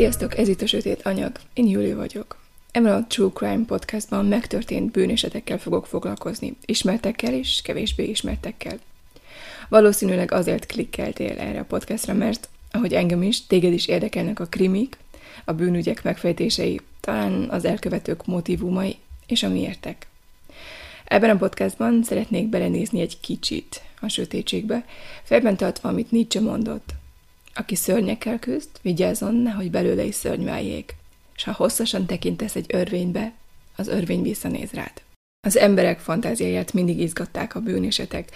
Sziasztok, ez itt a Sötét Anyag. Én Júli vagyok. Ebben a True Crime podcastban megtörtént bűnesetekkel fogok foglalkozni, ismertekkel és kevésbé ismertekkel. Valószínűleg azért klikkeltél erre a podcastra, mert, ahogy engem is, téged is érdekelnek a krimik, a bűnügyek megfejtései, talán az elkövetők motivumai és a miértek. Ebben a podcastban szeretnék belenézni egy kicsit a sötétségbe, fejben tartva, amit Nietzsche mondott. Aki szörnyekkel küzd, vigyázzon, nehogy belőle is szörny váljék. És ha hosszasan tekintesz egy örvénybe, az örvény visszanéz rád. Az emberek fantáziáját mindig izgatták a bűnésetek,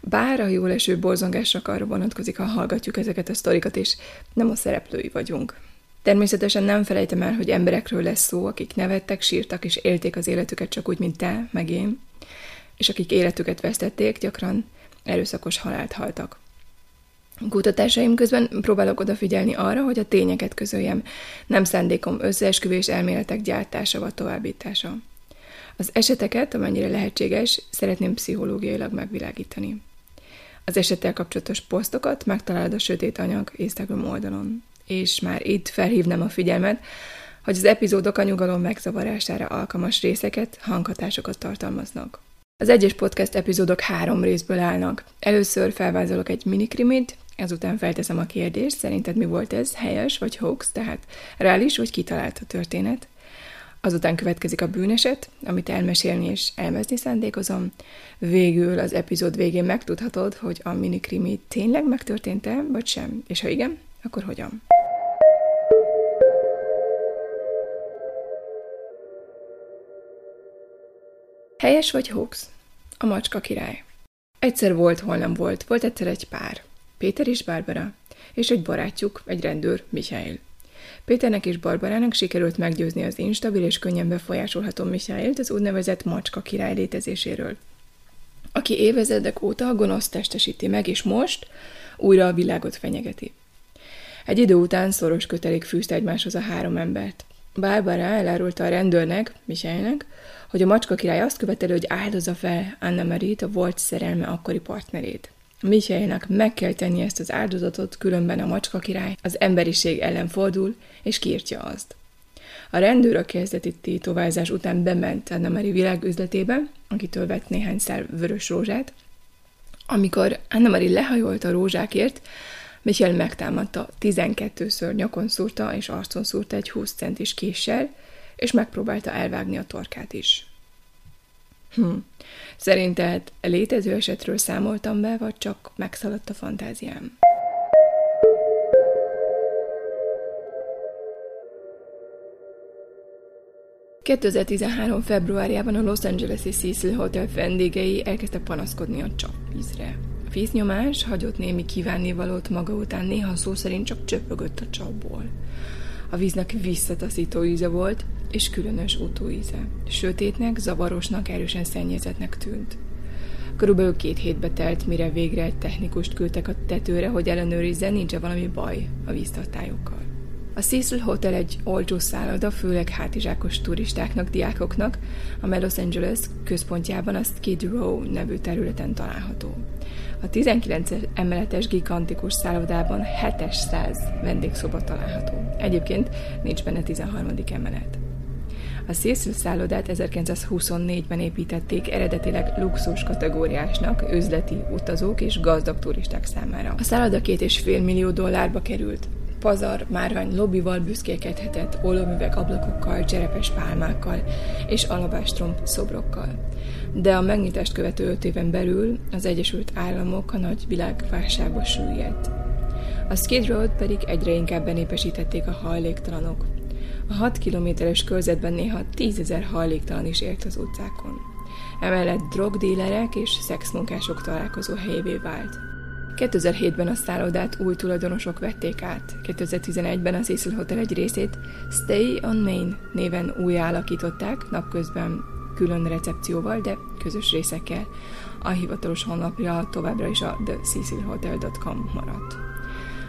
bár a jól eső borzongásra arra vonatkozik, ha hallgatjuk ezeket a sztorikat, és nem a szereplői vagyunk. Természetesen nem felejtem el, hogy emberekről lesz szó, akik nevettek, sírtak és élték az életüket csak úgy, mint te, meg én, és akik életüket vesztették, gyakran erőszakos halált haltak. Kutatásaim közben próbálok odafigyelni arra, hogy a tényeket közöljem, nem szándékom összeesküvés elméletek gyártása vagy továbbítása. Az eseteket, amennyire lehetséges, szeretném pszichológiailag megvilágítani. Az esettel kapcsolatos posztokat megtalálod a Sötét Anyag Instagram oldalon. És már itt felhívnám a figyelmet, hogy az epizódok a nyugalom megzavarására alkalmas részeket, hanghatásokat tartalmaznak. Az egyes podcast epizódok három részből állnak. Először felvázolok egy minikrimit, ezután felteszem a kérdést, szerinted mi volt ez, helyes vagy hoax, tehát reális vagy kitalált a történet. Azután következik a bűneset, amit elmesélni és elmezni szándékozom. Végül az epizód végén megtudhatod, hogy a minikrimi tényleg megtörtént-e, vagy sem, és ha igen, akkor hogyan. Helyes vagy hoax? A macska király. Egyszer volt, hol nem volt. Volt egyszer egy pár. Péter és Barbara. És egy barátjuk, egy rendőr, Michael. Péternek és Barbarának sikerült meggyőzni az instabil és könnyen befolyásolható Michaelt az úgynevezett macska király létezéséről, aki évezredek óta a gonosz testesíti meg, és most újra a világot fenyegeti. Egy idő után szoros kötelék fűzte egymáshoz a három embert. Barbara elárulta a rendőrnek, Michaelnek, hogy a macska király azt követeli, hogy áldozza fel Anna Marit, a volt szerelme akkori partnerét. Michaelnek meg kell tenni ezt az áldozatot, különben a macska király az emberiség ellen fordul, és kiirtja azt. A rendőr a kezdeti tétovázás után bement Anna Marie világüzletébe, akitől vett néhány szál vörös rózsát. Amikor Anna Marie lehajolt a rózsákért, Michael megtámadta, 12-ször nyakon szúrta és arcon szúrta egy 20 centis késsel, és megpróbálta elvágni a torkát is. Hm. Szerinted létező esetről számoltam be, vagy csak megszaladt a fantáziám? ...2013. februárjában a Los Angeles-i Cecil Hotel vendégei elkezdtek panaszkodni a csapvízre. A víznyomás hagyott némi kívánnivalót maga után, néha szó szerint csak csöpögött a csapból. A víznek visszataszító íze volt, és különös utóíze. Sötétnek, zavarosnak, erősen szennyezetnek tűnt. Körülbelül két hétbe telt, mire végre egy technikust küldtek a tetőre, hogy ellenőrizze, nincs-e valami baj a víztartályokkal. A Cecil Hotel egy olcsó szálloda, főleg hátizsákos turistáknak, diákoknak, amely Los Angeles központjában a Skid Row nevű területen található. A 19 emeletes gigantikus szállodában 700 vendégszoba található. Egyébként nincs benne 13. emelet. A Cecil szállodát 1924-ben építették eredetileg luxus kategóriásnak üzleti utazók és gazdag turisták számára. A szálloda két és fél millió dollárba került. Pazar, márvány lobbival büszkélkedhetett, olómüveg ablakokkal, cserepes pálmákkal és alabástromb szobrokkal. De a megnyitást követő öt éven belül az Egyesült Államok a nagy világválságba süllyedt. A Skid Road pedig egyre inkább benépesítették a hajléktalanok, a 6 kilométeres körzetben néha tízezer hajléktalan is élt az utcákon. Emellett drogdílerek és szexmunkások találkozó helyévé vált. 2007-ben a szállodát új tulajdonosok vették át. 2011-ben az Cecil Hotel egy részét Stay on Main néven újjáalakították, napközben külön recepcióval, de közös részekkel. A hivatalos honlapja továbbra is a thececilhotel.com maradt.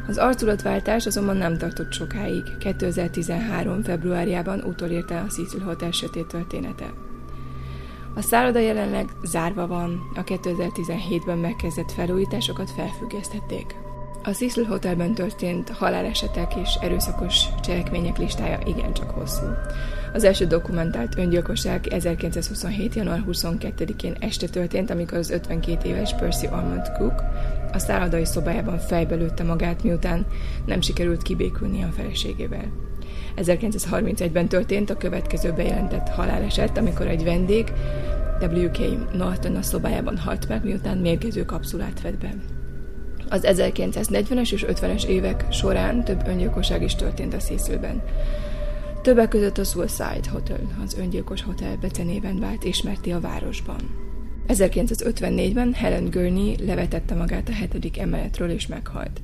Az arculatváltás azonban nem tartott sokáig. 2013. februárjában utolérte a Cecil Hotel sötét története. A szálloda jelenleg zárva van, a 2017-ben megkezdett felújításokat felfüggesztették. A Cecil Hotelben történt halálesetek és erőszakos cselekmények listája igencsak hosszú. Az első dokumentált öngyilkosság 1927. január 22-én este történt, amikor az 52 éves Percy Ormond Cook a szállodai szobájában fejbe lőtte magát, miután nem sikerült kibékülni a feleségével. 1931-ben történt a következő bejelentett haláleset, amikor egy vendég W.K. Norton a szobájában halt meg, miután mérgező kapszulát vett be. Az 1940-es és 50-es évek során több öngyilkosság is történt a Cecilben. Többek között a Suicide Hotel, az öngyilkos hotel becenéven vált ismerti a városban. 1954-ben Helen Gurney levetette magát a hetedik emeletről és meghalt.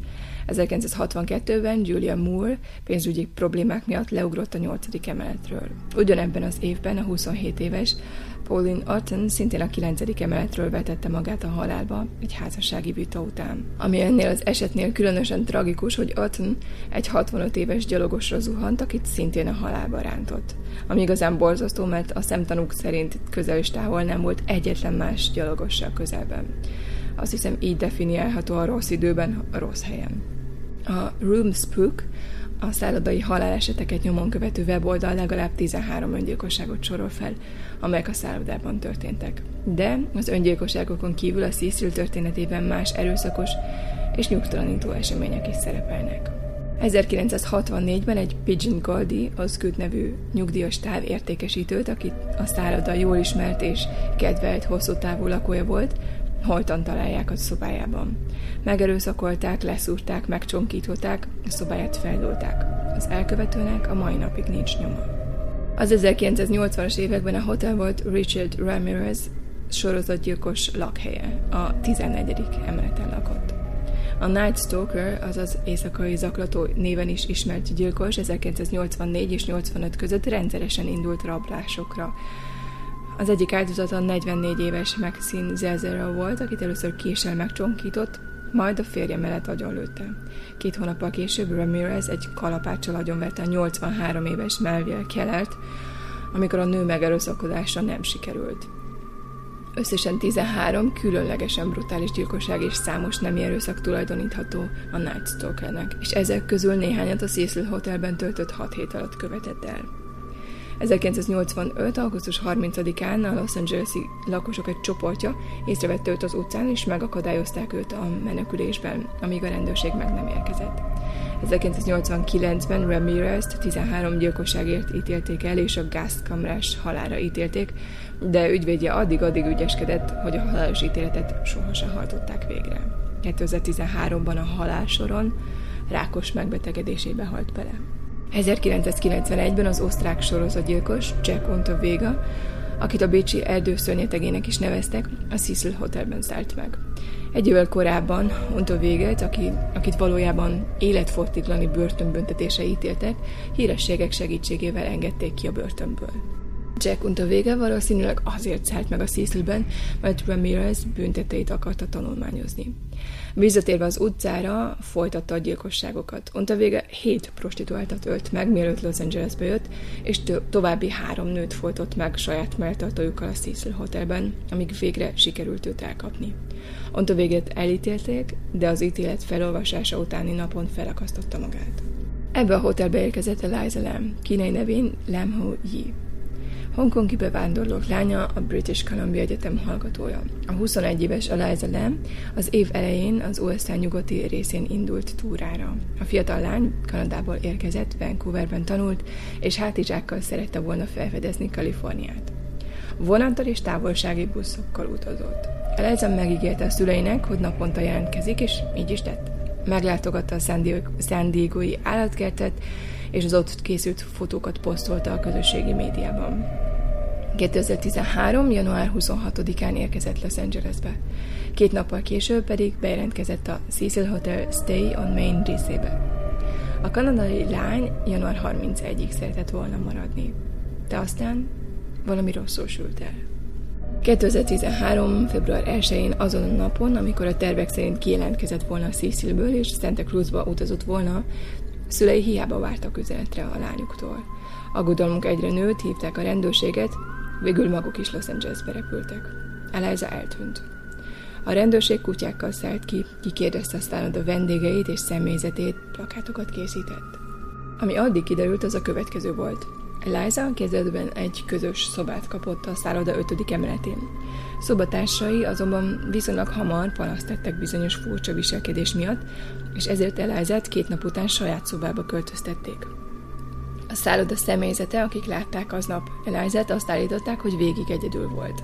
1962-ben Julia Moore pénzügyi problémák miatt leugrott a nyolcadik emeletről. Ugyanebben az évben a 27 éves Pauline Orton szintén a 9. emeletről vetette magát a halálba egy házassági vita után. Ami ennél az esetnél különösen tragikus, hogy Orton egy 65 éves gyalogosra zuhant, akit szintén a halálba rántott. Ami igazán borzasztó, mert a szemtanúk szerint közel és távol nem volt egyetlen más gyalogossal közelben. Azt hiszem így definiálható a rossz időben, a rossz helyen. A Room Spook a szállodai haláleseteket nyomon követő weboldal legalább 13 öngyilkosságot sorol fel, amelyek a szállodában történtek. De az öngyilkosságokon kívül a Cecil történetében más erőszakos és nyugtalanító események is szerepelnek. 1964-ben egy Pigeon Goldie, az nevű nyugdíjas távértékesítőt, akit a szálloda jól ismert és kedvelt hosszú távú lakója volt, holtan találják a szobájában. Megerőszakolták, leszúrták, megcsonkították, a szobáját feldolták. Az elkövetőnek a mai napig nincs nyoma. Az 1980-as években a hotel volt Richard Ramirez sorozatgyilkos lakhelye, a 14. emeleten lakott. A Night Stalker, azaz éjszakai zaklató néven is ismert gyilkos 1984 és 85 között rendszeresen indult rablásokra, az egyik áldozata 44 éves Maxine Zezera volt, akit először késsel megcsonkított, majd a férje mellett agyonlőtte. Két hónappal később Ramirez egy kalapáccsal agyonverte a 83 éves Melville Kellert, amikor a nő megerőszakodása nem sikerült. Összesen 13 különlegesen brutális gyilkosság és számos nem erőszak tulajdonítható a Night Stalkernek, és ezek közül néhányat a Cecil Hotelben töltött 6 hét alatt követett el. 1985. augusztus 30-án a Los Angeles-i lakosok egy csoportja észrevette őt az utcán, és megakadályozták őt a menekülésben, amíg a rendőrség meg nem érkezett. 1989-ben Ramirez-t 13 gyilkosságért ítélték el, és a gázkamrás halára ítélték, de ügyvédje addig-addig ügyeskedett, hogy a halálos ítéletet sohasem hajtották végre. 2013-ban a halálsoron rákos megbetegedésébe halt bele. 1991-ben az osztrák sorozatgyilkos Jack Ontavega, akit a bécsi erdőszörnyetegének is neveztek, a Cecil Hotelben szállt meg. Egy évvel korábban Ontavégelt, aki, akit valójában életfortitlani börtönbüntetése ítéltek, hírességek segítségével engedték ki a börtönből. Jack Untavega valószínűleg azért szállt meg a Cecilben, mert Ramirez bünteteit akarta tanulmányozni. Visszatérve az utcára, folytatta a gyilkosságokat. Untavega hét prostituáltat ölt meg, mielőtt Los Angelesbe jött, és további három nőt folytott meg saját melltartójukkal a Cecil Hotelben, amíg végre sikerült őt elkapni. Untavégét elítélték, de az ítélet felolvasása utáni napon felakasztotta magát. Ebbe a hotelbe érkezett Eliza Lam, kínai nevén Lam Ho Yi. Hongkongi bevándorlók lánya, a British Columbia Egyetem hallgatója. A 21 éves Eliza Lam az év elején az USA nyugati részén indult túrára. A fiatal lány Kanadából érkezett, Vancouverben tanult, és hátizsákkal szerette volna felfedezni Kaliforniát. Vonattal és távolsági buszokkal utazott. Eliza megígérte a szüleinek, hogy naponta jelentkezik, és így is tett. Meglátogatta a San Diego-i állatkertet, és az ott készült fotókat posztolta a közösségi médiában. 2013. január 26-án érkezett Los Angelesbe. Két nappal később pedig bejelentkezett a Cecil Hotel Stay on Main részébe. A kanadai lány január 31-ig szeretett volna maradni, de aztán valami rosszul sült el. 2013. február 1-én azon a napon, amikor a tervek szerint kijelentkezett volna Cecilből és Santa Cruzba utazott volna, Szülei hiába vártak üzenetre a lányuktól. Aggodalmunk egyre nőtt, hívták a rendőrséget, végül maguk is Los Angelesbe repültek. Eliza eltűnt. A rendőrség kutyákkal szállt ki, kikérdezte aztán a vendégeit és személyzetét, plakátokat készített. Ami addig kiderült, az a következő volt. Eliza kezdetben egy közös szobát kapott a szálloda ötödik emeletén. Szobatársai azonban viszonylag hamar panaszt tettek bizonyos furcsa viselkedés miatt, és ezért Elizát két nap után saját szobába költöztették. A szálloda személyzete, akik látták aznap Elizát, azt állították, hogy végig egyedül volt.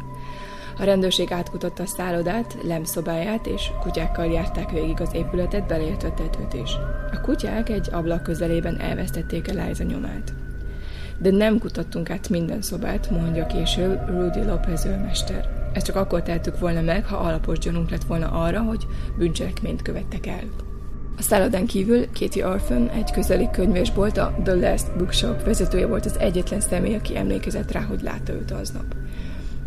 A rendőrség átkutatta a szállodát, Lem szobáját, és kutyákkal járták végig az épületet, beleértve tetőt is. A kutyák egy ablak közelében elvesztették Eliza nyomát. De nem kutattunk át minden szobát, mondja később Rudy Lopez őrmester. Ezt csak akkor tehetük volna meg, ha alapos gyanunk lett volna arra, hogy bűncselekményt követtek el. A szállodán kívül Katie Orphan, egy közeli könyvésbolt, a The Last Bookshop vezetője volt az egyetlen személy, aki emlékezett rá, hogy látta őt aznap.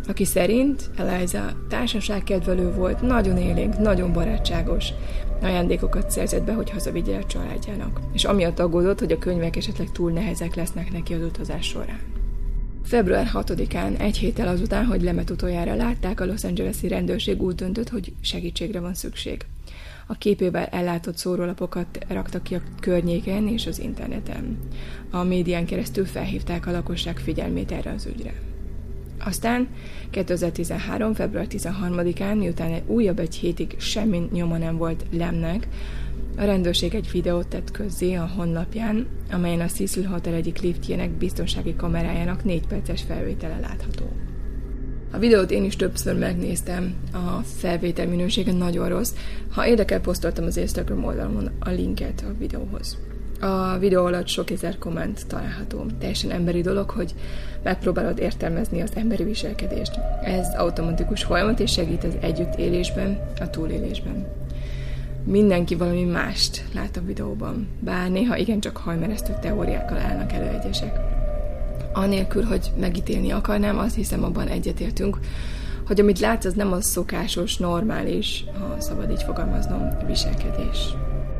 Aki szerint Eliza társaságkedvelő volt, nagyon élénk, nagyon barátságos, ajándékokat szerzett be, hogy hazavigye a családjának, és amiatt aggódott, hogy a könyvek esetleg túl nehezek lesznek neki az utazás során. Február 6-án, egy héttel azután, hogy Lemet utoljára látták, a Los Angeles-i rendőrség úgy döntött, hogy segítségre van szükség a képével ellátott szórólapokat raktak ki a környéken és az interneten. A médián keresztül felhívták a lakosság figyelmét erre az ügyre. Aztán 2013. február 13-án, miután egy újabb egy hétig semmi nyoma nem volt Lemnek, a rendőrség egy videót tett közzé a honlapján, amelyen a Cecil Hotel egyik liftjének biztonsági kamerájának négy perces felvétele látható. A videót én is többször megnéztem, a felvétel minősége nagyon rossz. Ha érdekel, posztoltam az Instagram oldalon a linket a videóhoz. A videó alatt sok ezer komment található. Teljesen emberi dolog, hogy megpróbálod értelmezni az emberi viselkedést. Ez automatikus folyamat és segít az együttélésben, a túlélésben. Mindenki valami mást lát a videóban, bár néha igencsak hajmeresztő teóriákkal állnak elő egyesek anélkül, hogy megítélni akarnám, azt hiszem abban egyetértünk, hogy amit látsz, az nem az szokásos, normális, ha szabad így fogalmaznom, viselkedés.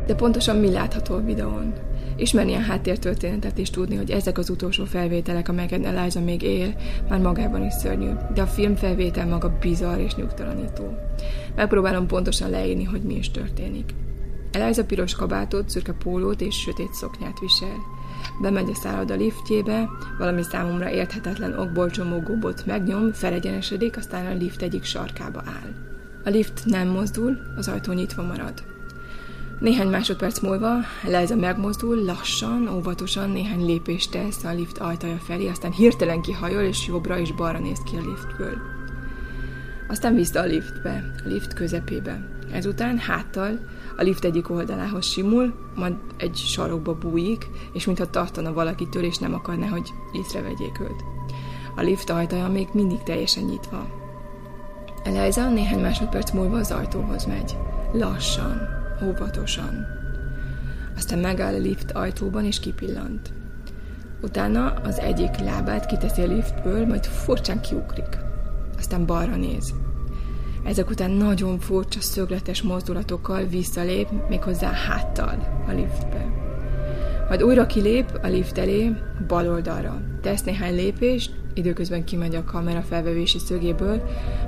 De pontosan mi látható a videón? Ismerni a háttértörténetet és tudni, hogy ezek az utolsó felvételek, amelyeket Eliza még él, már magában is szörnyű, de a filmfelvétel maga bizarr és nyugtalanító. Megpróbálom pontosan leírni, hogy mi is történik. Eliza piros kabátot, szürke pólót és sötét szoknyát visel bemegy a szálloda liftjébe, valami számomra érthetetlen okból csomó gombot megnyom, felegyenesedik, aztán a lift egyik sarkába áll. A lift nem mozdul, az ajtó nyitva marad. Néhány másodperc múlva Liza megmozdul, lassan, óvatosan néhány lépést tesz a lift ajtaja felé, aztán hirtelen kihajol, és jobbra és balra néz ki a liftből. Aztán vissza a liftbe, a lift közepébe. Ezután háttal a lift egyik oldalához simul, majd egy sarokba bújik, és mintha tartana valakitől, és nem akarná, hogy észrevegyék őt. A lift ajtaja még mindig teljesen nyitva. Eliza néhány másodperc múlva az ajtóhoz megy. Lassan, óvatosan. Aztán megáll a lift ajtóban, és kipillant. Utána az egyik lábát kiteszi a liftből, majd furcsán kiugrik. Aztán balra néz. Ezek után nagyon furcsa szögletes mozdulatokkal visszalép, méghozzá háttal a liftbe. Majd újra kilép a lift elé, bal oldalra. Tesz néhány lépést, időközben kimegy a kamera felvevési szögéből,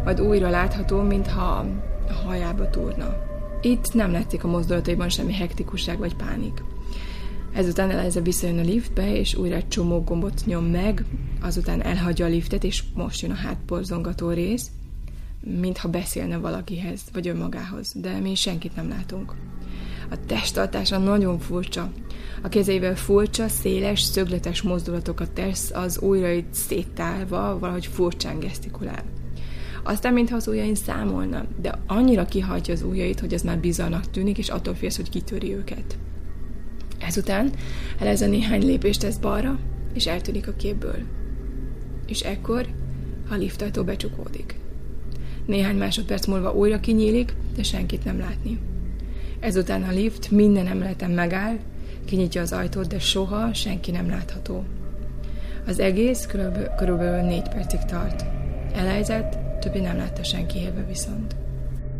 majd újra látható, mintha a hajába túrna. Itt nem látszik a mozdulataiban semmi hektikusság vagy pánik. Ezután Eliza visszajön a liftbe, és újra egy csomó gombot nyom meg, azután elhagyja a liftet, és most jön a hátborzongató rész, mintha beszélne valakihez, vagy önmagához, de mi senkit nem látunk. A testtartása nagyon furcsa. A kezeivel furcsa, széles, szögletes mozdulatokat tesz, az ujjait széttálva, valahogy furcsán gesztikulál. Aztán, mintha az ujjain számolna, de annyira kihajtja az ujjait, hogy ez már bizarnak tűnik, és attól félsz, hogy kitöri őket. Ezután elez a néhány lépést tesz balra, és eltűnik a képből. És ekkor a liftajtó becsukódik. Néhány másodperc múlva újra kinyílik, de senkit nem látni. Ezután a lift minden emeleten megáll, kinyitja az ajtót, de soha senki nem látható. Az egész körülbelül, körülbelül négy percig tart. Elejzett, többi nem látta senki élve viszont.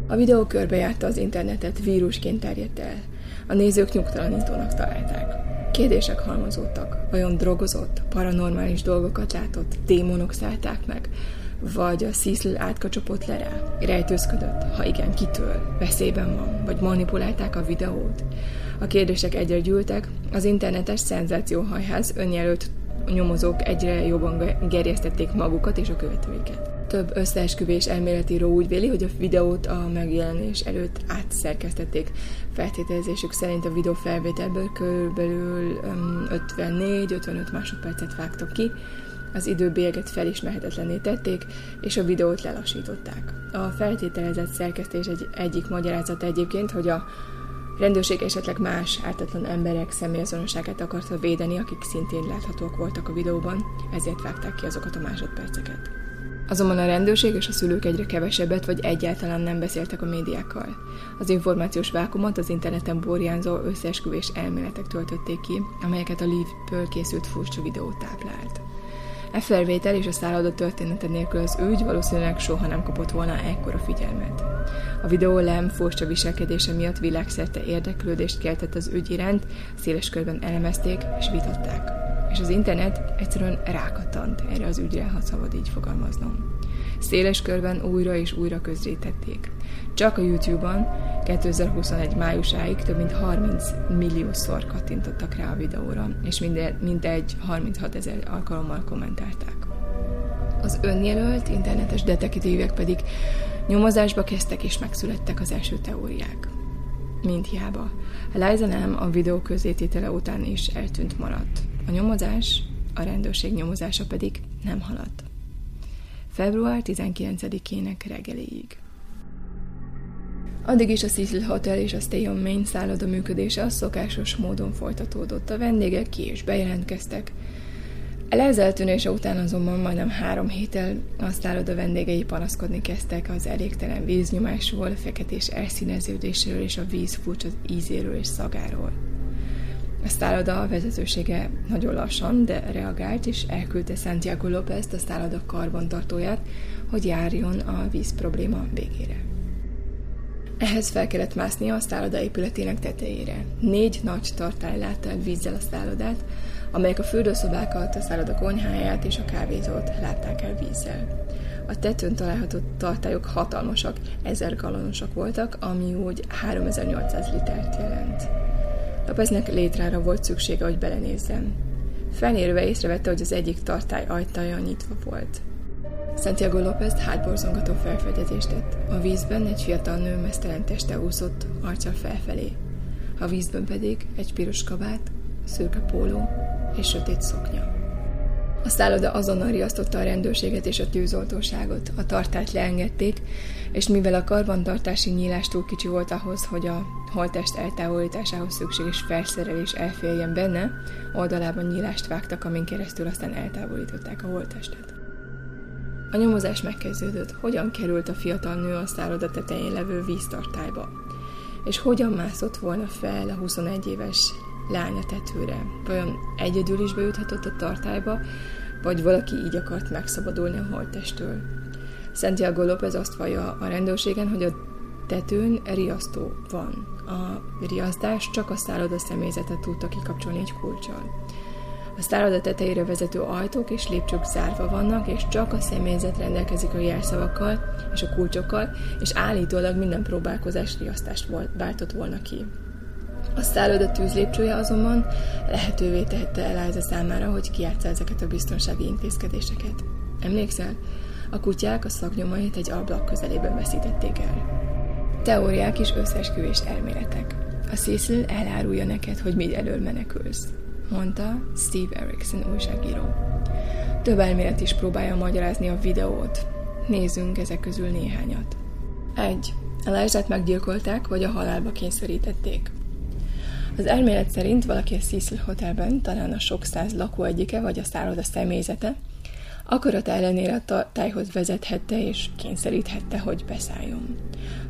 A videó körbejárta az internetet, vírusként terjedt el. A nézők nyugtalanítónak találták. Kérdések halmozódtak. Vajon drogozott, paranormális dolgokat látott, démonok szállták meg, Vagy a Cecil átkacsopott le rá? Rejtőzködött? Ha igen, kitől? Veszélyben van? Vagy manipulálták a videót? A kérdések egyre gyűltek, az internetes szenzációhajház önjelölt nyomozók egyre jobban gerjesztették magukat és a követőiket. Több összeesküvés elméletíró úgy véli, hogy a videót a megjelenés előtt átszerkesztették. Feltételezésük szerint a videó felvételből körülbelül 54-55 másodpercet vágtak ki, az időbélyeget felismerhetetlenné tették, és a videót lelassították. A feltételezett szerkesztés egy, egyik magyarázata egyébként, hogy a rendőrség esetleg más ártatlan emberek személyazonosságát akarta védeni, akik szintén láthatóak voltak a videóban, ezért vágták ki azokat a másodperceket. Azonban a rendőrség és a szülők egyre kevesebbet vagy egyáltalán nem beszéltek a médiákkal. Az információs vákumot az interneten borjánzó összeesküvés elméletek töltötték ki, amelyeket a Leave-ből készült furcsa videó táplált. E felvétel és a szálloda története nélkül az ügy valószínűleg soha nem kapott volna ekkora figyelmet. A videó Lem furcsa viselkedése miatt világszerte érdeklődést keltett az ügy iránt, széles körben elemezték és vitatták. És az internet egyszerűen rákattant erre az ügyre, ha szabad így fogalmaznom. Széles körben újra és újra közzétették. Csak a YouTube-on 2021 májusáig több mint 30 milliószor kattintottak rá a videóra, és mindegy 36 ezer alkalommal kommentálták. Az önjelölt internetes detektívek pedig nyomozásba kezdtek és megszülettek az első teóriák. Mint hiába. Eliza nem a videó közététele után is eltűnt maradt. A nyomozás, a rendőrség nyomozása pedig nem haladt. Február 19-ének reggeliig. Addig is a Cecil Hotel és a Stay on Main szálloda működése a szokásos módon folytatódott. A vendégek ki és bejelentkeztek. Eliza eltűnése után azonban majdnem három héttel a szálloda vendégei panaszkodni kezdtek az elégtelen víznyomásról, feketés elszíneződésről és a víz furcsa ízéről és szagáról. A szálloda vezetősége nagyon lassan, de reagált, és elküldte Santiago López, a szálloda karbantartóját, hogy járjon a víz probléma végére. Ehhez fel kellett mászni a szálloda épületének tetejére. Négy nagy tartály látta el vízzel a szállodát, amelyek a fürdőszobákat, a szálloda konyháját és a kávézót látták el vízzel. A tetőn található tartályok hatalmasak, ezer galonosak voltak, ami úgy 3800 litert jelent. Lopeznek létrára volt szüksége, hogy belenézzem. Felérve észrevette, hogy az egyik tartály ajtaja nyitva volt. Santiago López hátborzongató felfedezést tett. A vízben egy fiatal nő mesztelen teste úszott, arccal felfelé. A vízben pedig egy piros kabát, szürke póló és sötét szoknya. A szálloda azonnal riasztotta a rendőrséget és a tűzoltóságot. A tartályt leengedték, és mivel a karbantartási nyílás túl kicsi volt ahhoz, hogy a holtest eltávolításához szükséges felszerelés elférjen benne, oldalában nyílást vágtak, amin keresztül aztán eltávolították a holtestet. A nyomozás megkezdődött, hogyan került a fiatal nő a szálloda tetején levő víztartályba, és hogyan mászott volna fel a 21 éves lánya tetőre. Vajon egyedül is bejuthatott a tartályba, vagy valaki így akart megszabadulni a holttestől. Santiago López azt vallja a rendőrségen, hogy a tetőn riasztó van. A riasztás csak a szálloda személyzetet tudta kikapcsolni egy kulcsal. A szálloda tetejére vezető ajtók és lépcsők zárva vannak, és csak a személyzet rendelkezik a jelszavakkal és a kulcsokkal, és állítólag minden próbálkozás riasztást váltott volna ki. A szálloda tűzlépcsője azonban lehetővé tehette Eliza számára, hogy kiátsza ezeket a biztonsági intézkedéseket. Emlékszel? A kutyák a szaknyomait egy ablak közelében veszítették el. Teóriák és összesküvés elméletek. A Cecil elárulja neked, hogy mi elől menekülsz mondta Steve Erickson újságíró. Több elmélet is próbálja magyarázni a videót. Nézzünk ezek közül néhányat. 1. Elijah-t meggyilkolták, vagy a halálba kényszerítették. Az elmélet szerint valaki a Cecil Hotelben, talán a sok száz lakó egyike, vagy a szálloda személyzete, akarat ellenére a tájhoz vezethette és kényszeríthette, hogy beszálljon.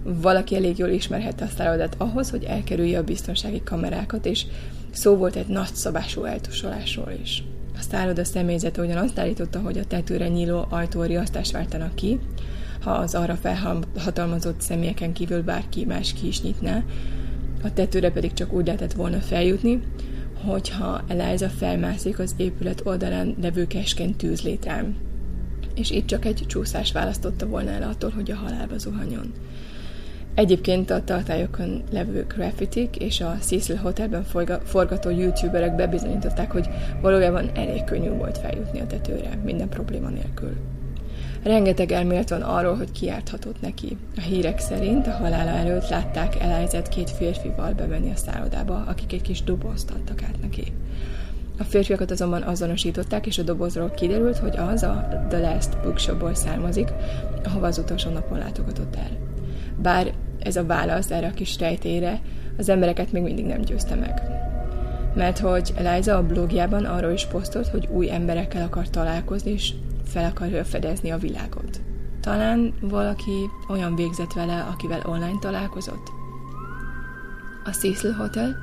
Valaki elég jól ismerhette a szállodát ahhoz, hogy elkerülje a biztonsági kamerákat, és Szó volt egy nagyszabású eltusolásról is. A szálloda személyzete ugyanazt állította, hogy a tetőre nyíló ajtóriasztást váltanak ki, ha az arra felhatalmazott személyeken kívül bárki más ki is nyitná, a tetőre pedig csak úgy lehetett volna feljutni, hogyha Eliza felmászik az épület oldalán levő keskeny tűzlétrán. és itt csak egy csúszás választotta volna el attól, hogy a halálba zuhanjon. Egyébként a tartályokon levő graffitik és a Cecil Hotelben forgató youtuberek bebizonyították, hogy valójában elég könnyű volt feljutni a tetőre, minden probléma nélkül. Rengeteg elmélet van arról, hogy kiárthatott neki. A hírek szerint a halála előtt látták Elizet két férfival bemenni a szállodába, akik egy kis dobozt adtak át neki. A férfiakat azonban azonosították, és a dobozról kiderült, hogy az a The Last Bookshopból származik, ahova az utolsó napon látogatott el. Bár ez a válasz erre a kis rejtére az embereket még mindig nem győzte meg. Mert hogy Eliza a blogjában arról is posztolt, hogy új emberekkel akar találkozni, és fel akarja fedezni a világot. Talán valaki olyan végzett vele, akivel online találkozott? A Cecil Hotel,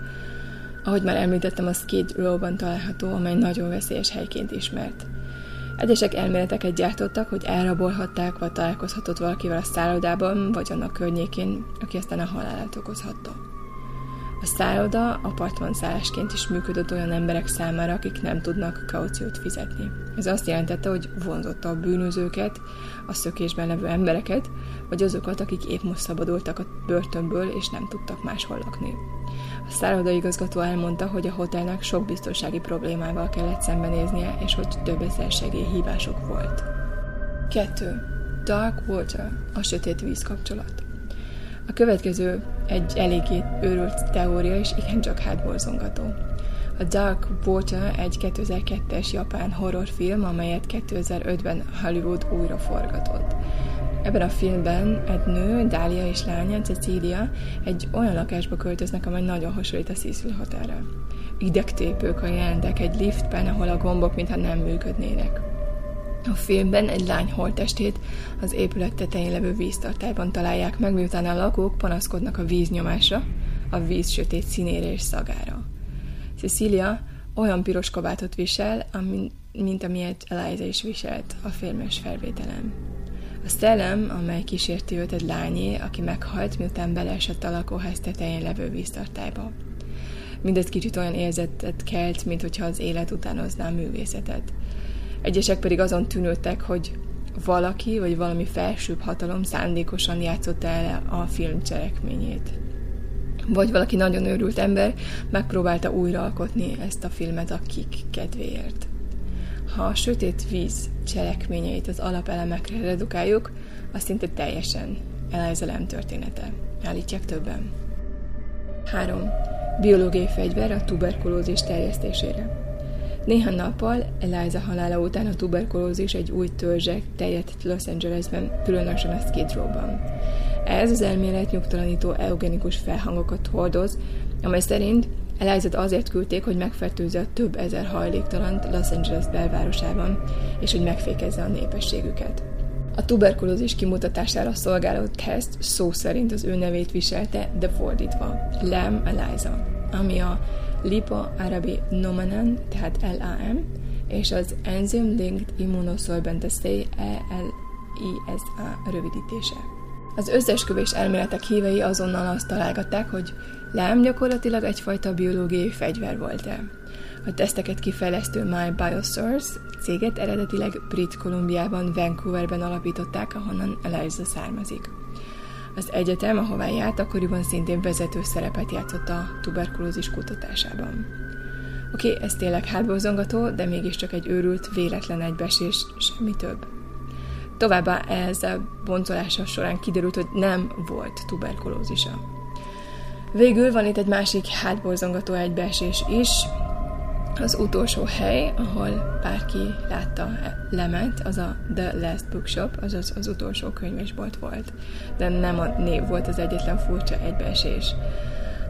ahogy már említettem, a Skid Row-ban található, amely nagyon veszélyes helyként ismert. Egyesek elméleteket gyártottak, hogy elrabolhatták, vagy találkozhatott valakivel a szállodában, vagy annak környékén, aki aztán a halálát okozhatta. A szálloda szállásként is működött olyan emberek számára, akik nem tudnak kauciót fizetni. Ez azt jelentette, hogy vonzotta a bűnözőket, a szökésben levő embereket, vagy azokat, akik épp most szabadultak a börtönből, és nem tudtak máshol lakni. A szállodaigazgató elmondta, hogy a hotelnek sok biztonsági problémával kellett szembenéznie, és hogy több ezer segélyhívások volt. 2. Dark Water, a sötét víz kapcsolat. A következő egy eléggé őrült teória, és igencsak hátborzongató. A Dark Water egy 2002-es japán horrorfilm, amelyet 2005-ben Hollywood újra forgatott. Ebben a filmben egy nő, Dália és lánya, Cecilia egy olyan lakásba költöznek, amely nagyon hasonlít a Cecil Hotelre. Idegtépők a jelentek egy liftben, ahol a gombok mintha nem működnének. A filmben egy lány holtestét az épület tetején levő víztartályban találják meg, miután a lakók panaszkodnak a víznyomásra, a víz sötét színére és szagára. Cecilia olyan piros kabátot visel, mint amilyet Eliza is viselt a filmes felvételem. A szellem, amely kísérti őt egy lányé, aki meghalt, miután beleesett a lakóház tetején levő víztartályba. Mindez kicsit olyan érzetet kelt, mint hogyha az élet utánozná a művészetet. Egyesek pedig azon tűnődtek, hogy valaki vagy valami felsőbb hatalom szándékosan játszotta el a film cselekményét. Vagy valaki nagyon őrült ember megpróbálta újraalkotni ezt a filmet a kik kedvéért. Ha a sötét víz cselekményeit az alapelemekre redukáljuk, az szinte teljesen Eliza története. Állítják többen. 3. Biológiai fegyver a tuberkulózis terjesztésére. Néhány nappal Eliza halála után a tuberkulózis egy új törzsek terjedt Los Angelesben, különösen a Skid Row-ban. Ez az elmélet nyugtalanító eugenikus felhangokat hordoz, amely szerint eliza azért küldték, hogy megfertőzze a több ezer hajléktalant Los Angeles belvárosában, és hogy megfékezze a népességüket. A tuberkulózis kimutatására szolgáló teszt szó szerint az ő nevét viselte, de fordítva, Lem Eliza, ami a Lipo Arabi Nomanen, tehát LAM, és az Enzyme Linked Immunosorbentacea ELISA rövidítése. Az összesküvés elméletek hívei azonnal azt találgatták, hogy LAM gyakorlatilag egyfajta biológiai fegyver volt-e. A teszteket kifejlesztő My Biosource céget eredetileg Brit Kolumbiában, Vancouverben alapították, ahonnan Eliza származik. Az egyetem, ahová járt, akkoriban szintén vezető szerepet játszott a tuberkulózis kutatásában. Oké, okay, ez tényleg hátborzongató, de mégiscsak egy őrült, véletlen egybesés, semmi több. Továbbá ez a boncolása során kiderült, hogy nem volt tuberkulózisa. Végül van itt egy másik hátborzongató egybeesés is, az utolsó hely, ahol bárki látta Lemet, az a The Last Bookshop, azaz az utolsó könyvesbolt volt. De nem a név volt az egyetlen furcsa egybeesés.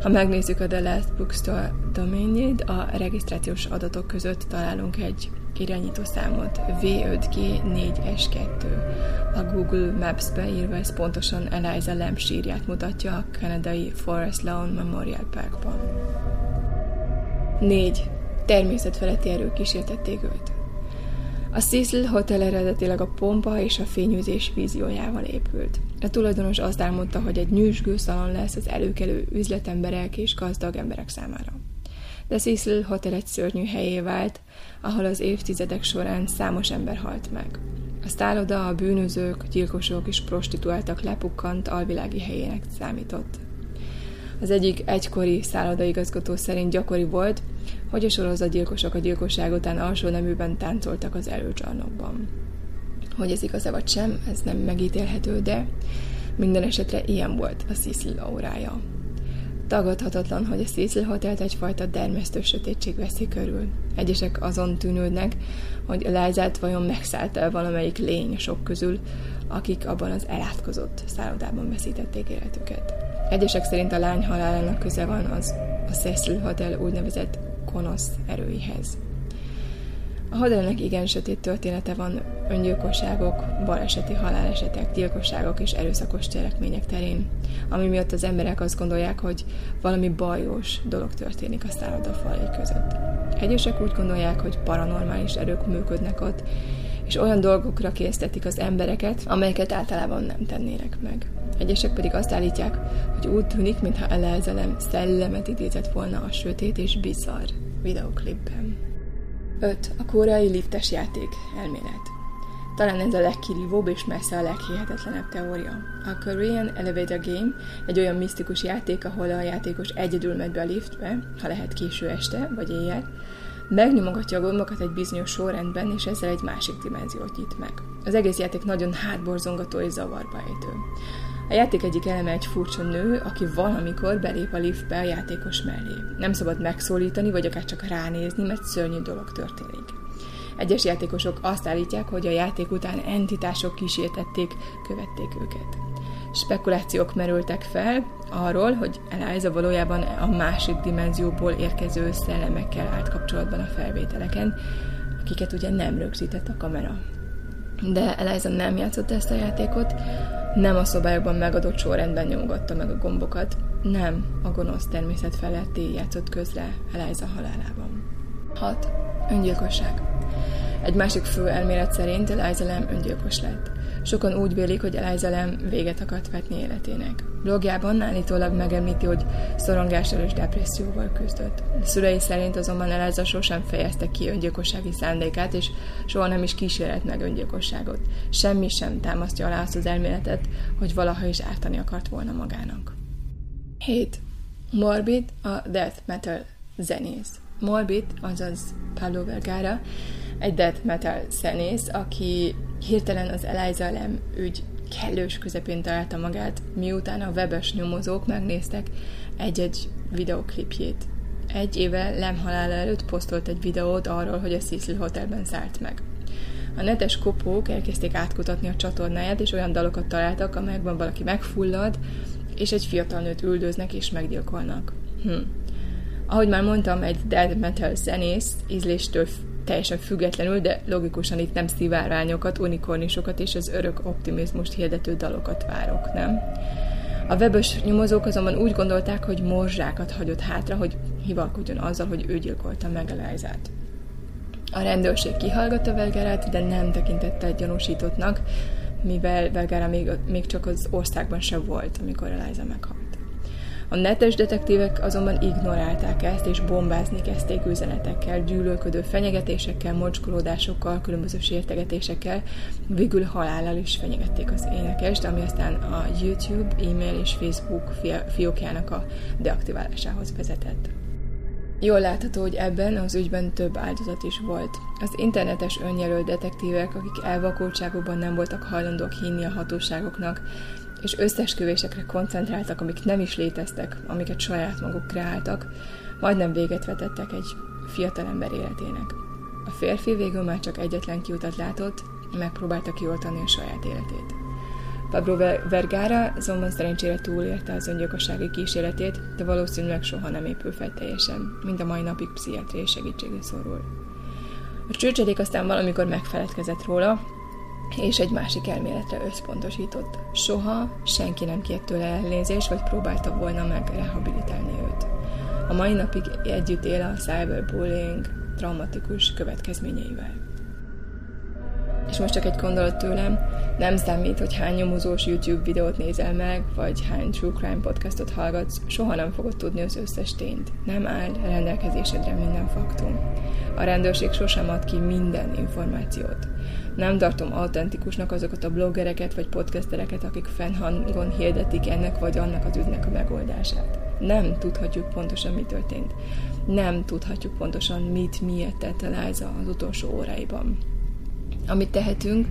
Ha megnézzük a The Last Bookstore doménjét, a regisztrációs adatok között találunk egy irányító számot V5G4S2. A Google Maps-be írva ez pontosan Eliza Lamb sírját mutatja a kanadai Forest Lawn Memorial Parkban. 4 természetfeletti erők kísértették őt. A Cecil Hotel eredetileg a pompa és a fényűzés víziójával épült. A tulajdonos azt álmodta, hogy egy nyűsgő szalon lesz az előkelő üzletemberek és gazdag emberek számára. de Cecil Hotel egy szörnyű helyé vált, ahol az évtizedek során számos ember halt meg. A szálloda a bűnözők, gyilkosok és prostituáltak lepukkant alvilági helyének számított. Az egyik egykori szállodaigazgató szerint gyakori volt, hogy a sorozatgyilkosok a gyilkosság után alsó neműben táncoltak az előcsarnokban. Hogy ez igaz-e vagy sem, ez nem megítélhető, de minden esetre ilyen volt a Cecil aurája. Tagadhatatlan, hogy a Cecil Hotelt egyfajta dermesztő sötétség veszi körül. Egyesek azon tűnődnek, hogy Lázát vajon megszállt el valamelyik lény sok közül, akik abban az elátkozott szállodában veszítették életüket. Egyesek szerint a lány halálának köze van az a Cecil Hotel úgynevezett konosz erőihez. A hadelnek igen sötét története van öngyilkosságok, baleseti halálesetek, gyilkosságok és erőszakos cselekmények terén, ami miatt az emberek azt gondolják, hogy valami bajos dolog történik a szálloda falai között. Egyesek úgy gondolják, hogy paranormális erők működnek ott, és olyan dolgokra késztetik az embereket, amelyeket általában nem tennének meg. Egyesek pedig azt állítják, hogy úgy tűnik, mintha Elezelem szellemet idézett volna a sötét és bizarr videoklipben. 5. A koreai liftes játék elmélet. Talán ez a legkirívóbb és messze a leghihetetlenebb teória. A Korean Elevator Game egy olyan misztikus játék, ahol a játékos egyedül megy be a liftbe, ha lehet késő este vagy éjjel, megnyomogatja a gombokat egy bizonyos sorrendben, és ezzel egy másik dimenziót nyit meg. Az egész játék nagyon hátborzongató és zavarba ejtő. A játék egyik eleme egy furcsa nő, aki valamikor belép a liftbe a játékos mellé. Nem szabad megszólítani, vagy akár csak ránézni, mert szörnyű dolog történik. Egyes játékosok azt állítják, hogy a játék után entitások kísértették, követték őket. Spekulációk merültek fel arról, hogy Eliza valójában a másik dimenzióból érkező szellemekkel állt kapcsolatban a felvételeken, akiket ugye nem rögzített a kamera. De Eliza nem játszott ezt a játékot, nem a szobájukban megadott sorrendben nyomogatta meg a gombokat, nem a gonosz természet feletti játszott közre Eliza halálában. 6. Öngyilkosság Egy másik fő elmélet szerint Eliza Lam öngyilkos lett. Sokan úgy vélik, hogy Eliza Lam véget akart vetni életének. Blogjában állítólag megemlíti, hogy szorongással és depresszióval küzdött. Szülei szerint azonban Eliza sosem fejezte ki öngyilkossági szándékát, és soha nem is kísérlet meg öngyilkosságot. Semmi sem támasztja alá azt az elméletet, hogy valaha is ártani akart volna magának. 7. Morbid a death metal zenész. Morbid, azaz Pablo Vergara, egy death metal zenész, aki hirtelen az Eliza Lem ügy kellős közepén találta magát, miután a webes nyomozók megnéztek egy-egy videoklipjét. Egy éve Lem halála előtt posztolt egy videót arról, hogy a Cecil Hotelben szállt meg. A netes kopók elkezdték átkutatni a csatornáját, és olyan dalokat találtak, amelyekben valaki megfullad, és egy fiatal nőt üldöznek és meggyilkolnak. Hm. Ahogy már mondtam, egy dead metal zenész ízléstől teljesen függetlenül, de logikusan itt nem szivárványokat, unikornisokat és az örök optimizmust hirdető dalokat várok, nem? A webös nyomozók azonban úgy gondolták, hogy morzsákat hagyott hátra, hogy hivalkodjon azzal, hogy ő gyilkolta meg Elizát. A rendőrség kihallgatta Velgerát, de nem tekintette egy gyanúsítottnak, mivel Velgera még, még csak az országban sem volt, amikor Eliza meghalt. A netes detektívek azonban ignorálták ezt, és bombázni kezdték üzenetekkel, gyűlölködő fenyegetésekkel, mocskolódásokkal, különböző sértegetésekkel, végül halállal is fenyegették az énekest, ami aztán a YouTube, e-mail és Facebook fiókjának a deaktiválásához vezetett. Jól látható, hogy ebben az ügyben több áldozat is volt. Az internetes önjelölt detektívek, akik elvakultságokban nem voltak hajlandók hinni a hatóságoknak, és összesküvésekre koncentráltak, amik nem is léteztek, amiket saját maguk kreáltak, majdnem véget vetettek egy fiatal ember életének. A férfi végül már csak egyetlen kiutat látott, megpróbálta kioltani a saját életét. Pablo Vergara azonban szerencsére túlélte az öngyilkossági kísérletét, de valószínűleg soha nem épül fel teljesen, mind a mai napig pszichiátriai segítségre szorul. A csőcsedék aztán valamikor megfeledkezett róla, és egy másik elméletre összpontosított. Soha senki nem kért tőle elnézést, vagy próbálta volna meg rehabilitálni őt. A mai napig együtt él a cyberbullying traumatikus következményeivel. És most csak egy gondolat tőlem, nem számít, hogy hány nyomozós YouTube videót nézel meg, vagy hány True Crime podcastot hallgatsz, soha nem fogod tudni az összes tényt. Nem áll rendelkezésedre minden faktum. A rendőrség sosem ad ki minden információt. Nem tartom autentikusnak azokat a bloggereket vagy podcastereket, akik fennhangon hirdetik ennek vagy annak az ügynek a megoldását. Nem tudhatjuk pontosan, mi történt. Nem tudhatjuk pontosan, mit miért tette Liza az utolsó óráiban. Amit tehetünk,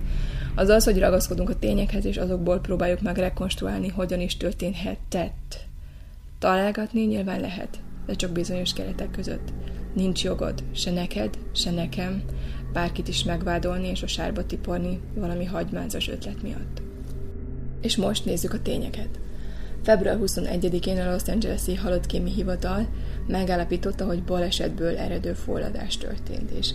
az az, hogy ragaszkodunk a tényekhez, és azokból próbáljuk meg rekonstruálni, hogyan is történhetett. Találgatni nyilván lehet, de csak bizonyos keretek között. Nincs jogod, se neked, se nekem, bárkit is megvádolni és a sárba tiporni valami hagymázas ötlet miatt. És most nézzük a tényeket. Február 21-én a Los Angeles-i halottkémi hivatal megállapította, hogy balesetből eredő forradás történt, és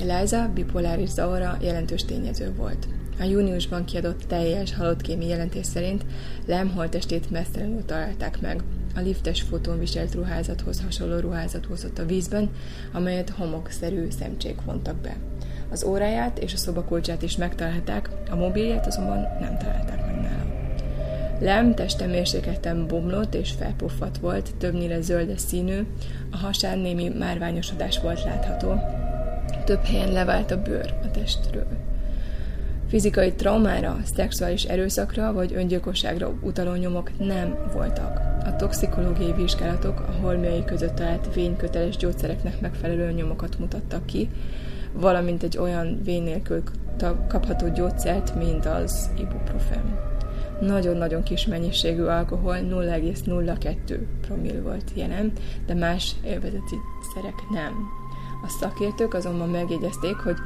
Eliza bipoláris zavara jelentős tényező volt. A júniusban kiadott teljes halottkémi jelentés szerint Lem holtestét mesztelenül találták meg. A liftes fotón viselt ruházathoz hasonló ruházat hozott a vízben, amelyet homokszerű szemcsék vontak be. Az óráját és a szobakulcsát is megtalálták, a mobilját azonban nem találták meg nála. Lem teste mérsékelten bomlott és felpuffat volt, többnyire zöldes színű, a hasán némi márványosodás volt látható. Több helyen levált a bőr a testről. Fizikai traumára, szexuális erőszakra vagy öngyilkosságra utaló nyomok nem voltak. A toxikológiai vizsgálatok a holmiai között talált vényköteles gyógyszereknek megfelelő nyomokat mutattak ki, valamint egy olyan vén nélkül kapható gyógyszert, mint az ibuprofen. Nagyon-nagyon kis mennyiségű alkohol, 0,02 promil volt jelen, de más élvezeti szerek nem. A szakértők azonban megjegyezték, hogy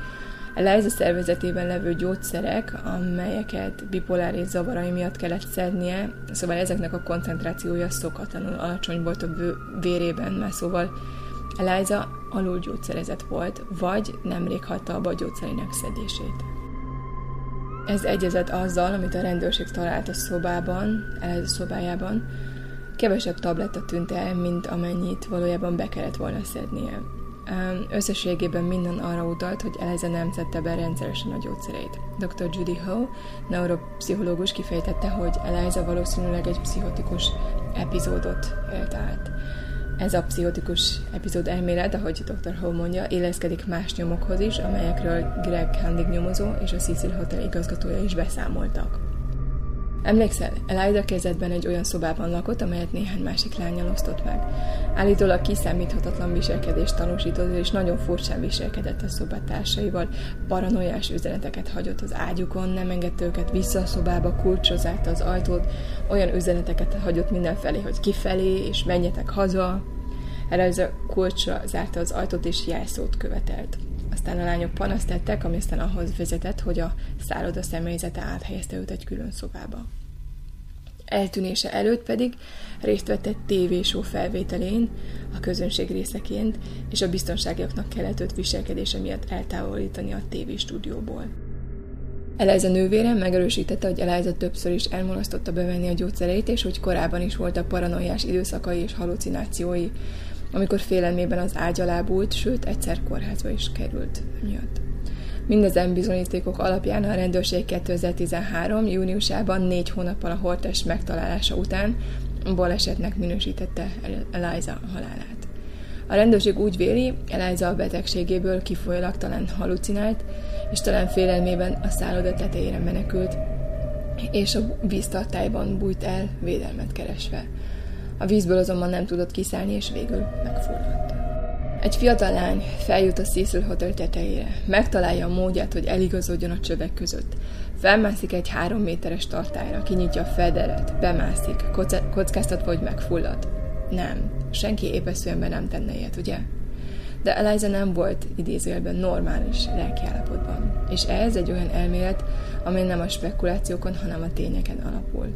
Eliza szervezetében levő gyógyszerek, amelyeket bipoláris zavarai miatt kellett szednie, szóval ezeknek a koncentrációja szokatlanul alacsony volt a vérében, mert szóval Eliza alulgyógyszerezett volt, vagy nemrég hagyta abba a gyógyszerének szedését. Ez egyezett azzal, amit a rendőrség talált a szobában, Eliza szobájában, kevesebb tabletta tűnt el, mint amennyit valójában be kellett volna szednie. Összességében minden arra utalt, hogy Eliza nem szedte be rendszeresen a gyógyszereit. Dr. Judy Ho, neuropszichológus kifejtette, hogy Eliza valószínűleg egy pszichotikus epizódot élt át. Ez a pszichotikus epizód elmélet, ahogy Dr. Ho mondja, éleszkedik más nyomokhoz is, amelyekről Greg Handig nyomozó és a Cecil Hotel igazgatója is beszámoltak. Emlékszel, Eliza kezdetben egy olyan szobában lakott, amelyet néhány másik lányjal osztott meg. Állítólag kiszámíthatatlan viselkedést tanúsított, és nagyon furcsán viselkedett a szobatársaival, paranoiás üzeneteket hagyott az ágyukon, nem engedte őket vissza a szobába, kulcsozálta az ajtót, olyan üzeneteket hagyott mindenfelé, hogy kifelé, és menjetek haza. Eliza kulcsra zárta az ajtót, és jelszót követelt. Aztán a lányok panaszt tettek, ami aztán ahhoz vezetett, hogy a szálloda személyzete áthelyezte őt egy külön szobába. Eltűnése előtt pedig részt vett egy tévésó felvételén, a közönség részeként, és a biztonságiaknak kellett őt viselkedése miatt eltávolítani a tévéstúdióból. Eliza nővére megerősítette, hogy Eliza többször is elmulasztotta bevenni a gyógyszereit, és hogy korábban is voltak paranoiás időszakai és halucinációi, amikor félelmében az ágy alá bújt, sőt egyszer kórházba is került miatt. Mindezen bizonyítékok alapján a rendőrség 2013. júniusában négy hónappal a holtest megtalálása után balesetnek minősítette Eliza halálát. A rendőrség úgy véli, Eliza a betegségéből kifolyólag talán halucinált, és talán félelmében a szálloda tetejére menekült, és a víztartályban bújt el, védelmet keresve. A vízből azonban nem tudott kiszállni, és végül megfulladt. Egy fiatal lány feljut a Cecil Hotel tetejére. Megtalálja a módját, hogy eligazodjon a csövek között. Felmászik egy három méteres tartályra, kinyitja a federet, bemászik, kockáztatva, hogy megfullad. Nem, senki épeszően nem tenne ilyet, ugye? De Eliza nem volt idézőjelben normális lelkiállapotban. És ez egy olyan elmélet, amely nem a spekulációkon, hanem a tényeken alapul.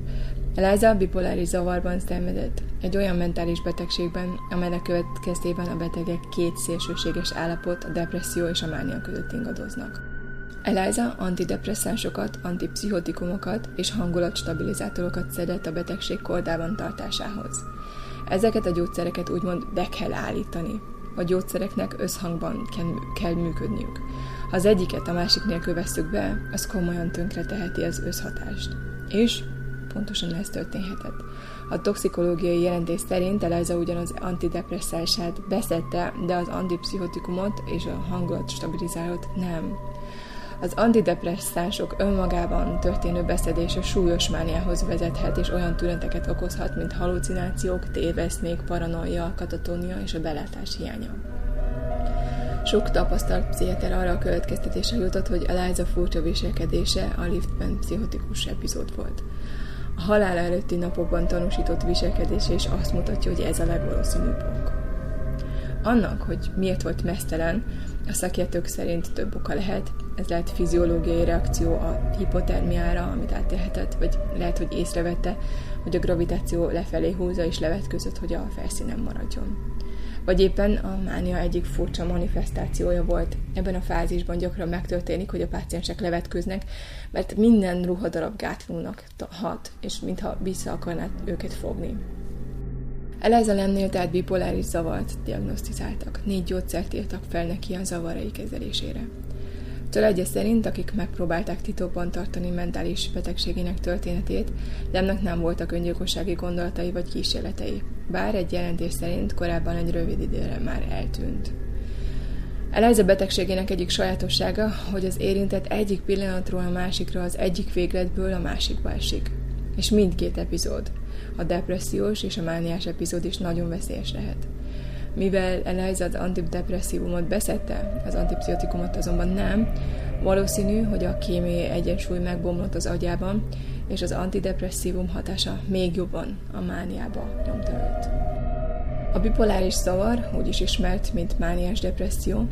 Eliza bipoláris zavarban szenvedett, egy olyan mentális betegségben, amelynek következtében a betegek két szélsőséges állapot, a depresszió és a mánia között ingadoznak. Eliza antidepresszánsokat, antipszichotikumokat és hangulatstabilizátorokat szedett a betegség kordában tartásához. Ezeket a gyógyszereket úgymond be kell állítani. a gyógyszereknek összhangban kell, működniük. Ha az egyiket a másik nélkül veszük be, az komolyan tönkre teheti az összhatást. És pontosan ez történhetett. A toxikológiai jelentés szerint Eliza ugyan az antidepresszását beszette, de az antipszichotikumot és a hangulat stabilizálót nem. Az antidepresszánsok önmagában történő beszedése súlyos mániához vezethet, és olyan tüneteket okozhat, mint halucinációk, téveszmék, paranoia, katatónia és a belátás hiánya. Sok tapasztalt pszichiáter arra a következtetésre jutott, hogy Eliza furcsa viselkedése a liftben pszichotikus epizód volt. A halál előtti napokban tanúsított viselkedése is azt mutatja, hogy ez a legvalószínűbb ok. Annak, hogy miért volt mesztelen, a szakértők szerint több oka lehet. Ez lehet fiziológiai reakció a hipotermiára, amit átélhetett, vagy lehet, hogy észrevette, hogy a gravitáció lefelé húzza és levetközött, hogy a felszínen maradjon. Vagy éppen a mánia egyik furcsa manifestációja volt. Ebben a fázisban gyakran megtörténik, hogy a páciensek levetköznek, mert minden ruhadarab gátlónak hat, és mintha vissza akarná őket fogni. Elezelemnél tehát bipoláris zavart diagnosztizáltak. Négy gyógyszert írtak fel neki a zavarai kezelésére. Családja szerint, akik megpróbálták titokban tartani mentális betegségének történetét, Lemnek nem voltak öngyilkossági gondolatai vagy kísérletei, bár egy jelentés szerint korábban egy rövid időre már eltűnt. Eliza betegségének egyik sajátossága, hogy az érintett egyik pillanatról a másikra az egyik végletből a másikba esik. És mindkét epizód, a depressziós és a mániás epizód is nagyon veszélyes lehet. Mivel Eliza az antidepresszívumot beszette, az antipszichotikumot azonban nem, valószínű, hogy a kémiai egyensúly megbomlott az agyában, és az antidepresszívum hatása még jobban a mániába nyomta őt. A bipoláris zavar, úgy is ismert, mint mániás depresszió,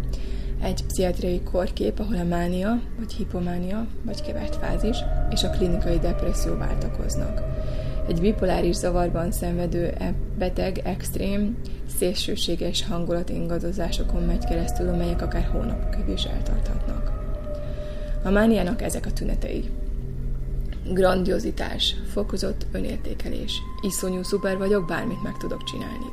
egy pszichiátriai korkép, ahol a mánia, vagy hipománia, vagy kevert fázis, és a klinikai depresszió váltakoznak. Egy bipoláris zavarban szenvedő e- beteg extrém, szélsőséges hangulat ingadozásokon megy keresztül, amelyek akár hónapokig is eltarthatnak. A mániának ezek a tünetei. Grandiozitás, fokozott önértékelés, iszonyú szuper vagyok, bármit meg tudok csinálni.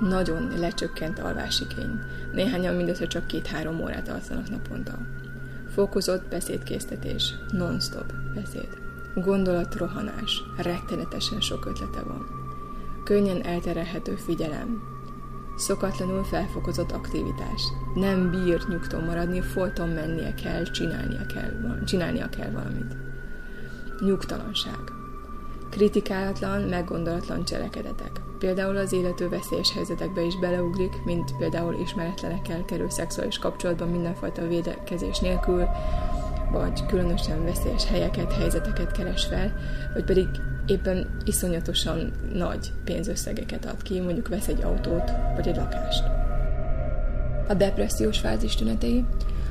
Nagyon lecsökkent alvásigény, néhányan mindössze csak két-három órát alszanak naponta. Fokozott beszédkésztetés, non-stop beszéd. Gondolatrohanás, rettenetesen sok ötlete van. Könnyen elterelhető figyelem, szokatlanul felfokozott aktivitás. Nem bír nyugton maradni, folyton mennie kell, csinálnia kell, csinálnia kell valamit. Nyugtalanság. Kritikálatlan, meggondolatlan cselekedetek. Például az élető veszélyes helyzetekbe is beleugrik, mint például ismeretlenekkel kerül szexuális kapcsolatban mindenfajta védekezés nélkül, vagy különösen veszélyes helyeket, helyzeteket keres fel, vagy pedig éppen iszonyatosan nagy pénzösszegeket ad ki, mondjuk vesz egy autót, vagy egy lakást. A depressziós fázis tünetei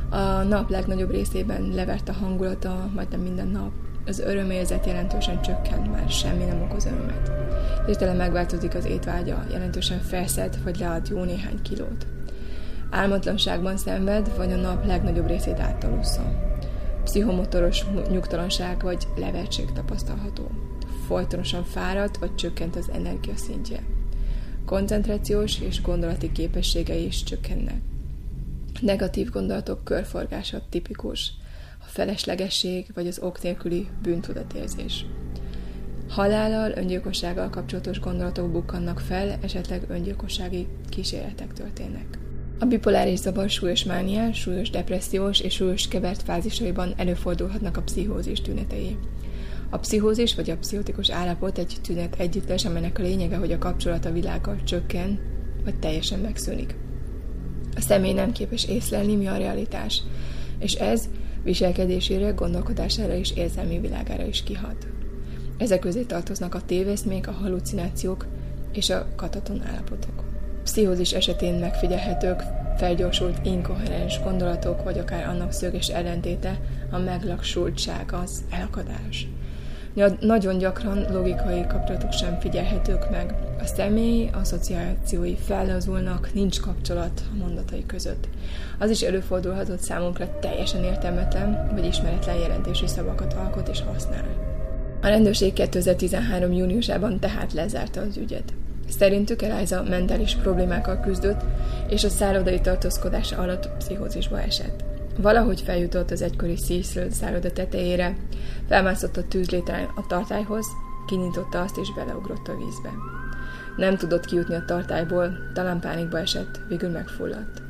a nap legnagyobb részében levert a hangulata, majdnem minden nap. Az örömérzet jelentősen csökkent, már semmi nem okoz örömet. Hirtelen megváltozik az étvágya, jelentősen felszed, vagy lead jó néhány kilót. Álmatlanságban szenved, vagy a nap legnagyobb részét áttalussza. Pszichomotoros nyugtalanság vagy levertség tapasztalható folytonosan fáradt vagy csökkent az energiaszintje. Koncentrációs és gondolati képességei is csökkennek. Negatív gondolatok körforgása tipikus, feleslegesség vagy az ok nélküli bűntudatérzés. Halállal, öngyilkossággal kapcsolatos gondolatok bukkannak fel, esetleg öngyilkossági kísérletek történnek. A bipoláris zavar súlyos mániás, súlyos depressziós és súlyos kevert fázisaiban előfordulhatnak a pszichózis tünetei. A pszichózis vagy a pszichotikus állapot egy tünet együttes, amelynek a lényege, hogy a kapcsolat a világgal csökken, vagy teljesen megszűnik. A személy nem képes észlelni, mi a realitás, és ez viselkedésére, gondolkodására és érzelmi világára is kihat. Ezek közé tartoznak a téveszmék, a halucinációk és a kataton állapotok. Pszichózis esetén megfigyelhetők felgyorsult, inkoherens gondolatok, vagy akár annak szöges ellentéte, a meglaksultság, az elakadás. Nagyon gyakran logikai kapcsolatok sem figyelhetők meg. A személy asszociációi fellazulnak, nincs kapcsolat a mondatai között. Az is előfordulhatott számunkra teljesen értelmetlen vagy ismeretlen jelentésű szavakat alkot és használ. A rendőrség 2013. júniusában tehát lezárta az ügyet. Szerintük Eliza mentális problémákkal küzdött, és a szállodai tartózkodása alatt pszichózisba esett. Valahogy feljutott az egykori Cecil szálloda tetejére, felmászott a tűzlétán a tartályhoz, kinyitotta azt és beleugrott a vízbe. Nem tudott kijutni a tartályból, talán pánikba esett, végül megfulladt.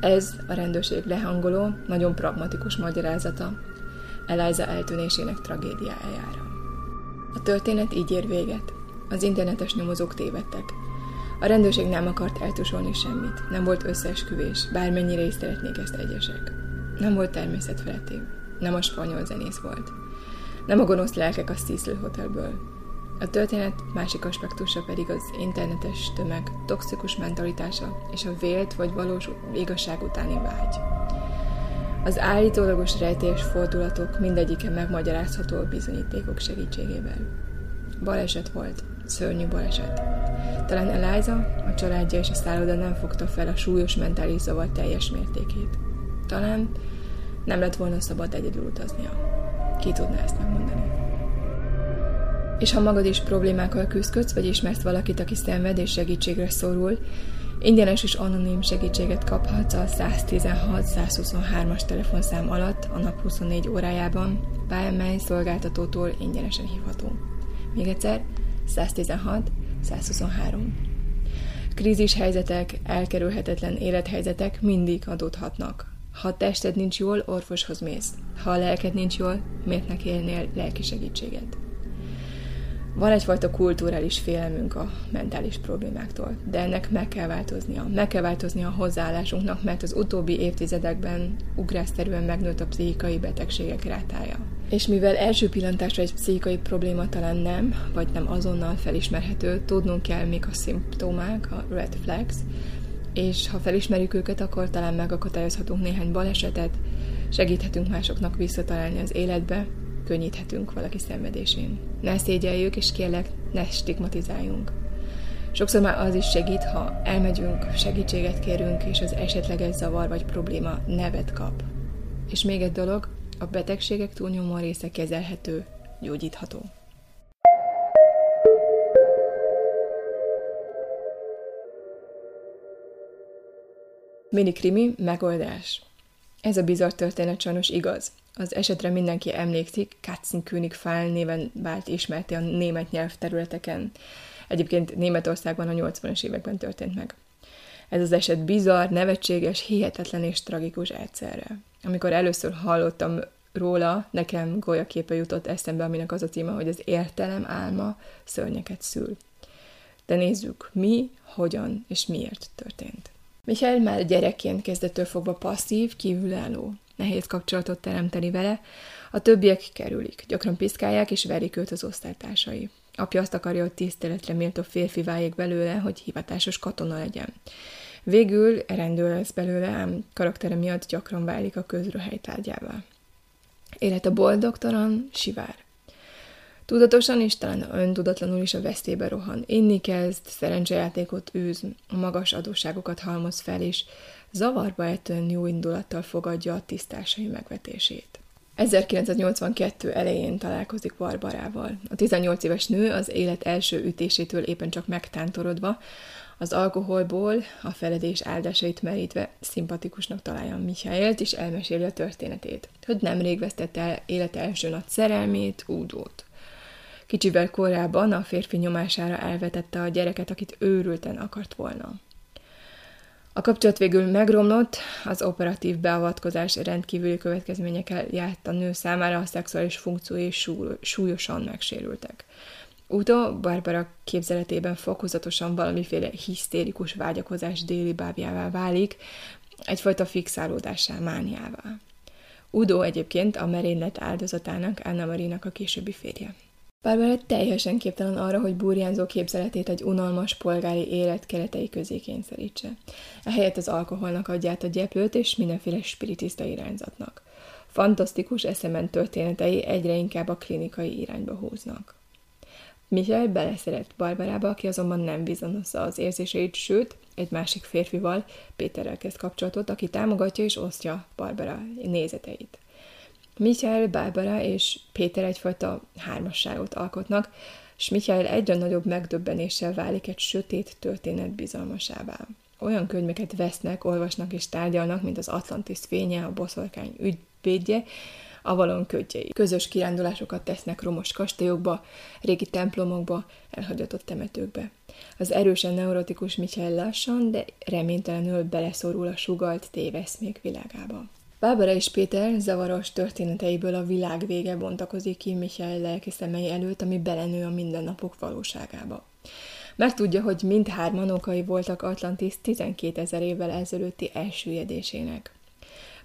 Ez a rendőrség lehangoló, nagyon pragmatikus magyarázata Eliza eltűnésének tragédiájára. A történet így ér véget. Az internetes nyomozók tévedtek. A rendőrség nem akart eltusolni semmit. Nem volt összeesküvés, bármennyire is szeretnék ezt egyesek. Nem volt természetfeletti. Nem a spanyol zenész volt. Nem a gonosz lelkek a Cecil Hotelből. A történet másik aspektusa pedig az internetes tömeg toxikus mentalitása és a vélt vagy valós igazság utáni vágy. Az állítólagos rejtélyes fordulatok mindegyike megmagyarázható a bizonyítékok segítségével. Baleset volt, szörnyű baleset. Talán Eliza, a családja és a szálloda nem fogta fel a súlyos mentális zavar teljes mértékét. Talán nem lett volna szabad egyedül utaznia. Ki tudná ezt megmondani? És ha magad is problémákkal küzdködsz, vagy ismersz valakit, aki szenved és segítségre szorul, ingyenes és anonim segítséget kaphatsz a 116-123-as telefonszám alatt a nap 24 órájában, bármely szolgáltatótól ingyenesen hívható. Még egyszer, 116 123. Krízis helyzetek, elkerülhetetlen élethelyzetek mindig adódhatnak. Ha a tested nincs jól, orvoshoz mész. Ha a lelked nincs jól, miért ne kérnél lelki segítséget? Van egyfajta kulturális félelmünk a mentális problémáktól, de ennek meg kell változnia. Meg kell változnia a hozzáállásunknak, mert az utóbbi évtizedekben ugrásszerűen megnőtt a pszichikai betegségek rátája. És mivel első pillantásra egy pszichikai probléma talán nem, vagy nem azonnal felismerhető, tudnunk kell még a szimptomák, a red flags, és ha felismerjük őket, akkor talán megakadályozhatunk néhány balesetet, segíthetünk másoknak visszatalálni az életbe, könnyíthetünk valaki szenvedésén. Ne szégyeljük, és kérlek, ne stigmatizáljunk. Sokszor már az is segít, ha elmegyünk, segítséget kérünk, és az esetleges zavar vagy probléma nevet kap. És még egy dolog, a betegségek túlnyomó része kezelhető, gyógyítható. Minikrimi megoldás. Ez a bizarr történet sajnos igaz. Az esetre mindenki emlékszik, Katzenkönig Fall néven vált ismerté a német nyelvterületeken. Egyébként Németországban a 80-as években történt meg. Ez az eset bizarr, nevetséges, hihetetlen és tragikus egyszerre. Amikor először hallottam róla, nekem golyaképe jutott eszembe, aminek az a címe, hogy az értelem álma szörnyeket szül. De nézzük, mi, hogyan és miért történt. Michael már gyerekként kezdettől fogva passzív, kívülálló. Nehéz kapcsolatot teremteni vele, a többiek kerülik, gyakran piszkálják és verik őt az osztálytársai. Apja azt akarja, hogy tiszteletre méltó férfi váljék belőle, hogy hivatásos katona legyen. Végül rendőr lesz belőle, ám karaktere miatt gyakran válik a közröhely tárgyává. Élete boldogtalan, sivár. Tudatosan és talán öntudatlanul is a vesztébe rohan. Inni kezd, szerencsejátékot űz, magas adósságokat halmoz fel, és zavarba ejtően jó indulattal fogadja a tisztásai megvetését. 1982 elején találkozik Barbarával. A 18 éves nő az élet első ütésétől éppen csak megtántorodva, az alkoholból a feledés áldásait merítve szimpatikusnak találja Michaelt, és elmeséli a történetét, hogy nemrég vesztette el élete első nagy szerelmét, Údót. Kicsivel korábban a férfi nyomására elvetette a gyereket, akit őrülten akart volna. A kapcsolat végül megromlott, az operatív beavatkozás rendkívüli következményekkel járt a nő számára, a szexuális funkciói súlyosan megsérültek. Uto Barbara képzeletében fokozatosan valamiféle hisztérikus vágyakozás déli bábjává válik, egyfajta fixálódássá, mániává. Udo egyébként a merénylet áldozatának, Anna Marinak a későbbi férje. Barbara teljesen képtelen arra, hogy burjánzó képzeletét egy unalmas polgári élet keretei közé kényszerítse. Ehelyett az alkoholnak adja át a gyeplőt és mindenféle spiritista irányzatnak. Fantasztikus eszemen történetei egyre inkább a klinikai irányba húznak. Michael beleszeret Barbarába, aki azonban nem bizonyosza az érzéseit, sőt, egy másik férfival, Péterrel kezd kapcsolatot, aki támogatja és osztja Barbara nézeteit. Michael, Barbara és Péter egyfajta hármasságot alkotnak, s Michael egyre nagyobb megdöbbenéssel válik egy sötét történet bizalmasává. Olyan könyveket vesznek, olvasnak és tárgyalnak, mint az Atlantis fénye, a boszorkány ügyvédje, Avalon ködjei. Közös kirándulásokat tesznek romos kastélyokba, régi templomokba, elhagyatott temetőkbe. Az erősen neurotikus Michael lassan, de reménytelenül beleszorul a sugalt téveszmék világába. Bábara és Péter zavaros történeteiből a világ vége bontakozik ki Michael lelki szemei előtt, ami belenő a mindennapok valóságába. Megtudja, hogy mindhárman okai voltak Atlantis 12 ezer évvel ezelőtti elsüllyedésének.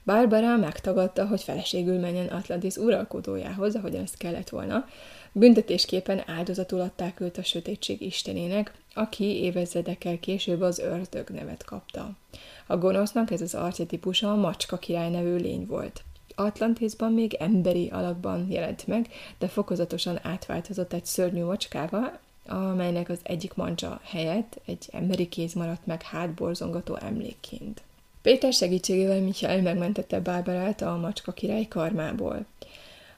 Barbara megtagadta, hogy feleségül menjen Atlantis uralkodójához, ahogyan ez kellett volna. Büntetésképpen áldozatul adták őt a sötétség istenének, aki évezredekkel később az ördög nevet kapta. A gonosznak ez az arcetipusa a macska király nevű lény volt. Atlantisban még emberi alakban jelent meg, de fokozatosan átváltozott egy szörnyű macskával, amelynek az egyik mancsa helyett egy emberi kéz maradt meg hátborzongató emlékként. Péter segítségével Michael megmentette Bárbárát a macska király karmából.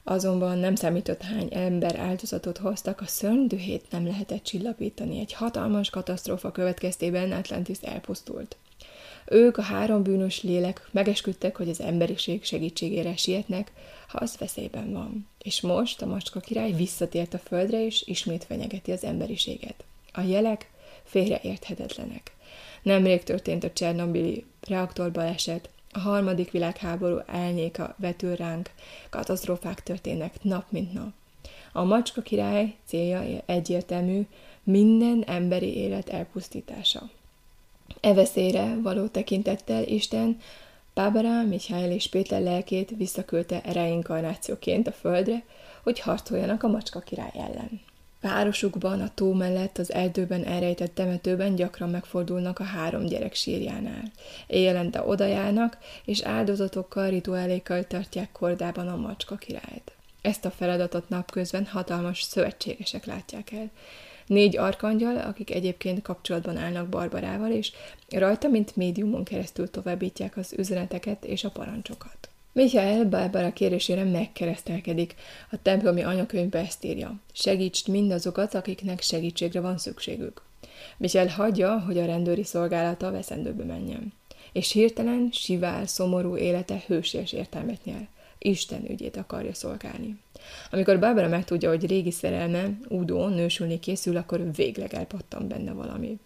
Azonban nem számított hány ember áldozatot hoztak, a szörny dühét nem lehetett csillapítani. Egy hatalmas katasztrófa következtében Atlantis elpusztult. Ők, a három bűnös lélek megesküdtek, hogy az emberiség segítségére sietnek, ha az veszélyben van. És most a macska király visszatért a földre, és ismét fenyegeti az emberiséget. A jelek félreérthetetlenek. Nemrég történt a Csernobili reaktorbaleset, a harmadik világháború elnyéka vetül ránk, katasztrófák történnek nap mint nap. A macska király célja egyértelmű, minden emberi élet elpusztítása. E veszélyre való tekintettel Isten Bábara, Mihály és Péter lelkét visszaküldte reinkarnációként a földre, hogy harcoljanak a macska király ellen. Városukban, a tó mellett, az erdőben elrejtett temetőben gyakran megfordulnak a három gyerek sírjánál. Éjjelente odajárnak, és áldozatokkal, rituálékkal tartják kordában a macska királyt. Ezt a feladatot napközben hatalmas szövetségesek látják el. Négy arkangyal, akik egyébként kapcsolatban állnak Barbarával, és rajta, mint médiumon keresztül továbbítják az üzeneteket és a parancsokat. Michael Barbara kérésére megkeresztelkedik. A templomi anyakönyvbe ezt írja. Segítsd mindazokat, akiknek segítségre van szükségük. Michael hagyja, hogy a rendőri szolgálata veszendőbe menjen. És hirtelen, sivál, szomorú élete hősies értelmet nyer. Isten ügyét akarja szolgálni. Amikor Barbara megtudja, hogy régi szerelme, Udo, nősülni készül, akkor végleg elpattan benne valami.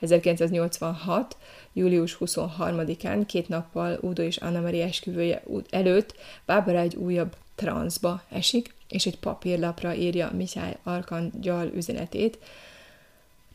1986. július 23-án, két nappal Udo és Anna Maria esküvője előtt Barbara egy újabb transzba esik, és egy papírlapra írja Mihály Arkangyal üzenetét,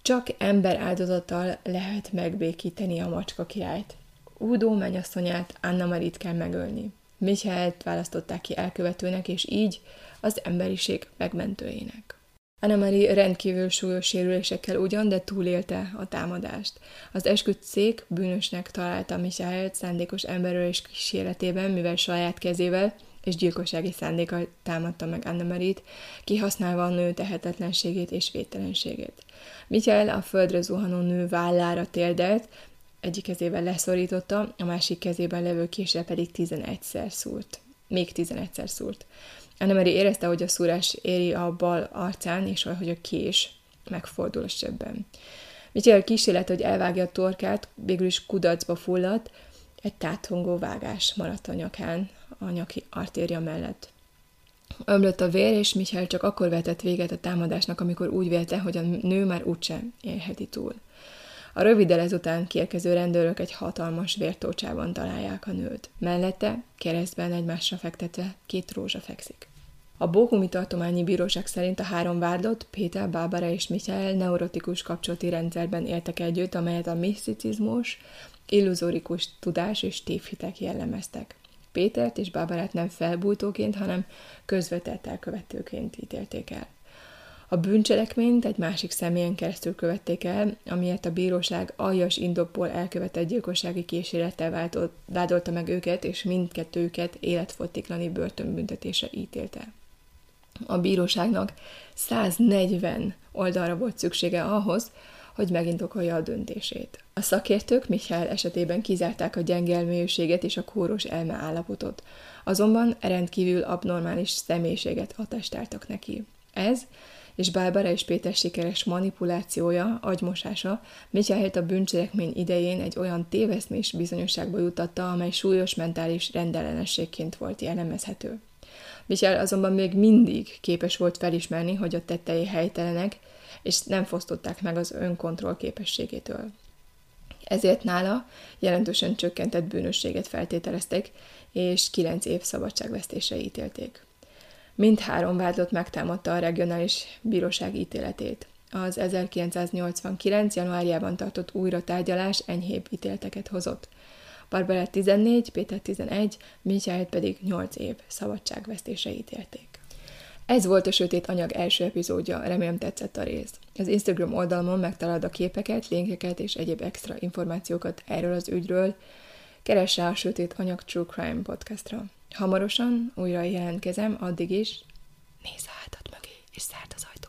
csak ember áldozattal lehet megbékíteni a macska királyt. Udo mennyasszonyát, Anna Marit kell megölni. Michaelt választották ki elkövetőnek, és így az emberiség megmentőjének. Anna-Marie rendkívül súlyos sérülésekkel ugyan, de túlélte a támadást. Az esküdt szék bűnösnek találta Michaelt szándékos emberölés kísérletében, mivel saját kezével és gyilkossági szándékkal támadta meg Anna-Marit, kihasználva a nő tehetetlenségét és védtelenségét. Michael a földre zuhanó nő vállára térdelt, egyik kezével leszorította, a másik kezében levő késre pedig tizenegyszer szúrt. Még tizenegyszer szúrt. Annemeri érezte, hogy a szúrás éri a bal arcán, és hogy a kés megfordul a sebben. Michael kísérlet, hogy elvágja a torkát, végül is kudarcba fulladt, egy tátongó vágás maradt a nyakán, a nyaki artéria mellett. Ömlött a vér, és Michael csak akkor vetett véget a támadásnak, amikor úgy vélte, hogy a nő már úgysem élheti túl. A röviddel ezután kiérkező rendőrök egy hatalmas vértócsában találják a nőt. Mellette, keresztben egymásra fektetve, két rózsa fekszik. A Bohumi Tartományi Bíróság szerint a három vádlott, Péter, Bábara és Michael neurotikus kapcsolati rendszerben éltek együtt, amelyet a miszticizmus, illuzórikus tudás és tévhitek jellemeztek. Pétert és Bábarát nem felbújtóként, hanem közvetett elkövetőként ítélték el. A bűncselekményt egy másik személyen keresztül követték el, amiért a bíróság aljas indokból elkövetett gyilkossági kísérlettel vádolta meg őket, és mindkettőket életfogytiglani börtönbüntetése ítélte. A bíróságnak 140 oldalra volt szüksége ahhoz, hogy megindokolja a döntését. A szakértők Michael esetében kizárták a gyenge elmélyűséget és a kóros elme állapotot, azonban rendkívül abnormális személyiséget attestáltak neki. Ez és Bárbara és Péter sikeres manipulációja, agymosása Michaelt a bűncselekmény idején egy olyan téveszmés bizonyosságba jutatta, amely súlyos mentális rendellenességként volt jellemezhető. Michael azonban még mindig képes volt felismerni, hogy a tettei helytelenek, és nem fosztották meg az önkontroll képességétől. Ezért nála jelentősen csökkentett bűnösséget feltételezték, és kilenc év szabadságvesztésre ítélték. Mindhárom vádlott megtámadta a regionális bíróság ítéletét. Az 1989. januárjában tartott újra tárgyalás enyhébb ítélteket hozott. Barbara 14, Péter 11, Michael pedig 8 év szabadságvesztésre ítélték. Ez volt a Sötét Anyag első epizódja, remélem tetszett a rész. Az Instagram oldalon megtalálod a képeket, linkeket és egyéb extra információkat erről az ügyről. Keress rá a Sötét Anyag True Crime podcastra. Hamarosan újra jelentkezem, addig is nézz a hátad mögé, és szárd az ajtót.